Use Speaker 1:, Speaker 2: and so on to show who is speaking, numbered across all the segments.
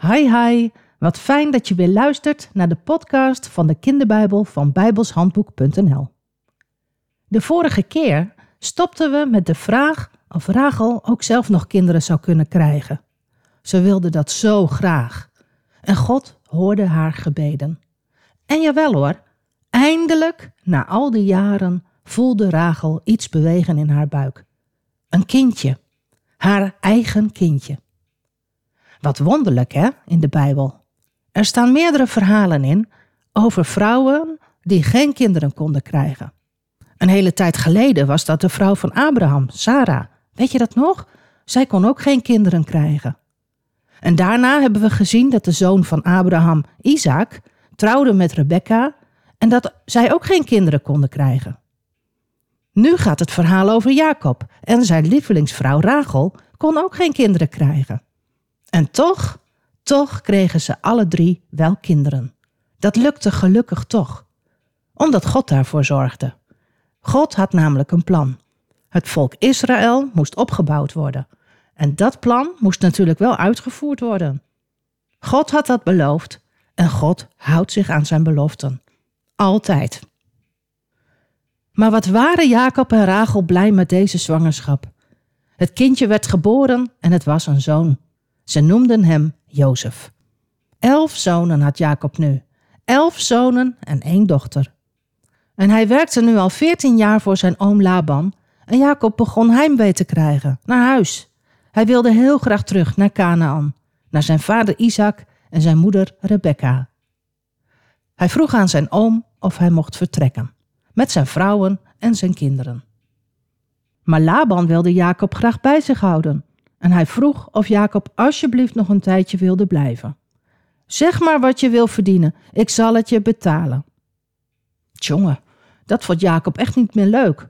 Speaker 1: Hi hi, wat fijn dat je weer luistert naar de podcast van de kinderbijbel van bijbelshandboek.nl. De vorige keer stopten we met de vraag of Rachel ook zelf nog kinderen zou kunnen krijgen. Ze wilde dat zo graag. En God hoorde haar gebeden. En jawel hoor, eindelijk, na al die jaren, voelde Rachel iets bewegen in haar buik. Een kindje, haar eigen kindje. Wat wonderlijk hè, in de Bijbel. Er staan meerdere verhalen in over vrouwen die geen kinderen konden krijgen. Een hele tijd geleden was dat de vrouw van Abraham, Sarah. Weet je dat nog? Zij kon ook geen kinderen krijgen. En daarna hebben we gezien dat de zoon van Abraham, Isaac, trouwde met Rebecca en dat zij ook geen kinderen konden krijgen. Nu gaat het verhaal over Jacob en zijn lievelingsvrouw Rachel kon ook geen kinderen krijgen. En toch, toch kregen ze alle drie wel kinderen. Dat lukte gelukkig toch, omdat God daarvoor zorgde. God had namelijk een plan. Het volk Israël moest opgebouwd worden. En dat plan moest natuurlijk wel uitgevoerd worden. God had dat beloofd en God houdt zich aan zijn beloften. Altijd. Maar wat waren Jacob en Rachel blij met deze zwangerschap? Het kindje werd geboren en het was een zoon. Ze noemden hem Jozef. Elf zonen had Jacob nu. Elf zonen en één dochter. En hij werkte nu al veertien jaar voor zijn oom Laban. En Jacob begon heimwee te krijgen, naar huis. Hij wilde heel graag terug naar Canaan, naar zijn vader Isaac en zijn moeder Rebekka. Hij vroeg aan zijn oom of hij mocht vertrekken, met zijn vrouwen en zijn kinderen. Maar Laban wilde Jacob graag bij zich houden en hij vroeg of Jacob alsjeblieft nog een tijdje wilde blijven. Zeg maar wat je wil verdienen, ik zal het je betalen. Tjonge, dat vond Jacob echt niet meer leuk.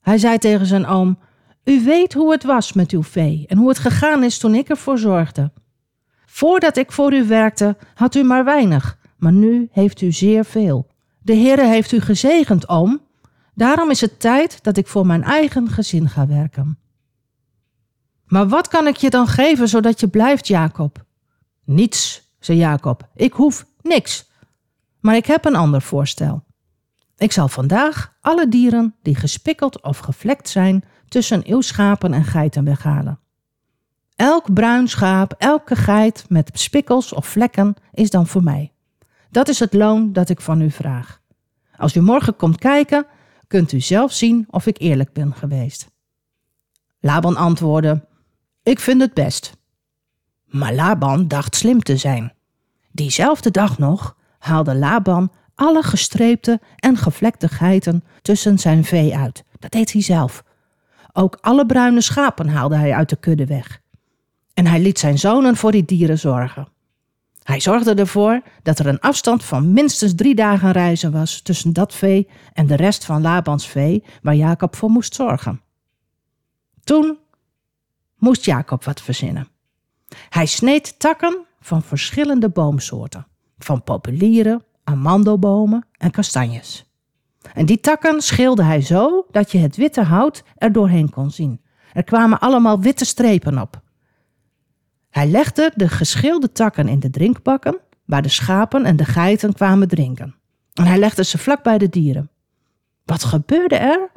Speaker 1: Hij zei tegen zijn oom: U weet hoe het was met uw vee en hoe het gegaan is toen ik ervoor zorgde. Voordat ik voor u werkte, had u maar weinig, maar nu heeft u zeer veel. De Heere heeft u gezegend, oom. Daarom is het tijd dat ik voor mijn eigen gezin ga werken. Maar wat kan ik je dan geven zodat je blijft, Jacob? Niets, zei Jacob. Ik hoef niks. Maar ik heb een ander voorstel. Ik zal vandaag alle dieren die gespikkeld of gevlekt zijn tussen uw schapen en geiten weghalen. Elk bruin schaap, elke geit met spikkels of vlekken is dan voor mij. Dat is het loon dat ik van u vraag. Als u morgen komt kijken, kunt u zelf zien of ik eerlijk ben geweest. Laban antwoordde: Ik vind het best. Maar Laban dacht slim te zijn. Diezelfde dag nog haalde Laban alle gestreepte en gevlekte geiten tussen zijn vee uit. Dat deed hij zelf. Ook alle bruine schapen haalde hij uit de kudde weg. En hij liet zijn zonen voor die dieren zorgen. Hij zorgde ervoor dat er een afstand van minstens drie dagen reizen was tussen dat vee en de rest van Labans vee waar Jacob voor moest zorgen. Toen moest Jacob wat verzinnen. Hij sneed takken van verschillende boomsoorten, van populieren, amandelbomen en kastanjes. En die takken schilde hij zo dat je het witte hout er doorheen kon zien. Er kwamen allemaal witte strepen op. Hij legde de geschilde takken in de drinkbakken, waar de schapen en de geiten kwamen drinken. En hij legde ze vlak bij de dieren. Wat gebeurde er?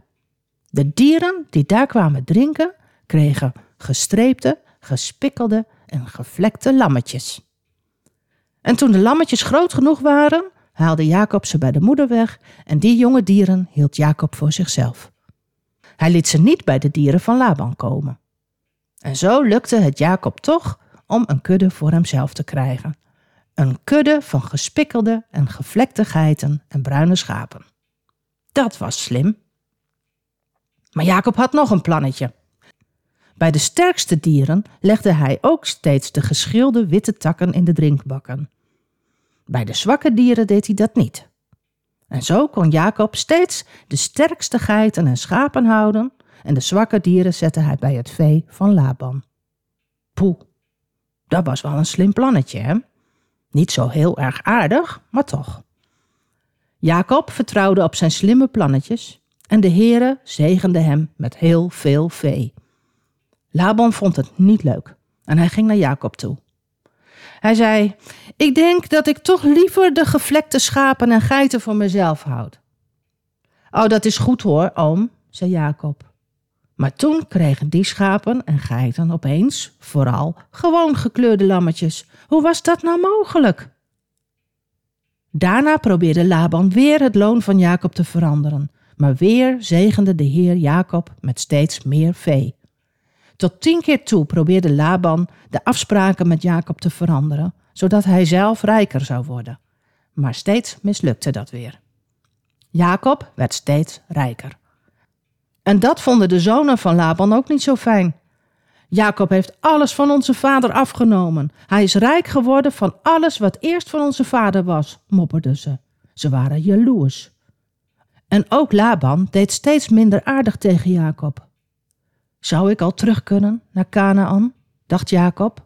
Speaker 1: De dieren die daar kwamen drinken, kregen gestreepte, gespikkelde en gevlekte lammetjes. En toen de lammetjes groot genoeg waren, haalde Jacob ze bij de moeder weg en die jonge dieren hield Jacob voor zichzelf. Hij liet ze niet bij de dieren van Laban komen. En zo lukte het Jacob toch om een kudde voor hemzelf te krijgen. Een kudde van gespikkelde en gevlekte geiten en bruine schapen. Dat was slim. Maar Jacob had nog een plannetje. Bij de sterkste dieren legde hij ook steeds de geschilde witte takken in de drinkbakken. Bij de zwakke dieren deed hij dat niet. En zo kon Jacob steeds de sterkste geiten en schapen houden en de zwakke dieren zette hij bij het vee van Laban. Poeh, dat was wel een slim plannetje, hè? Niet zo heel erg aardig, maar toch. Jacob vertrouwde op zijn slimme plannetjes en de Heere zegende hem met heel veel vee. Laban vond het niet leuk en hij ging naar Jacob toe. Hij zei: Ik denk dat ik toch liever de gevlekte schapen en geiten voor mezelf houd. Oh, dat is goed hoor, oom, zei Jacob. Maar toen kregen die schapen en geiten opeens vooral gewoon gekleurde lammetjes. Hoe was dat nou mogelijk? Daarna probeerde Laban weer het loon van Jacob te veranderen, maar weer zegende de Heer Jacob met steeds meer vee. Tot tien keer toe probeerde Laban de afspraken met Jacob te veranderen, zodat hij zelf rijker zou worden. Maar steeds mislukte dat weer. Jacob werd steeds rijker. En dat vonden de zonen van Laban ook niet zo fijn. Jacob heeft alles van onze vader afgenomen. Hij is rijk geworden van alles wat eerst van onze vader was, mopperden ze. Ze waren jaloers. En ook Laban deed steeds minder aardig tegen Jacob. Zou ik al terug kunnen naar Canaan? dacht Jacob.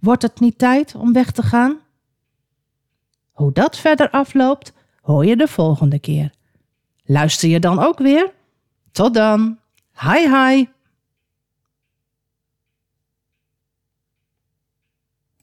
Speaker 1: Wordt het niet tijd om weg te gaan? Hoe dat verder afloopt, hoor je de volgende keer. Luister je dan ook weer? Tot dan. Hi hi.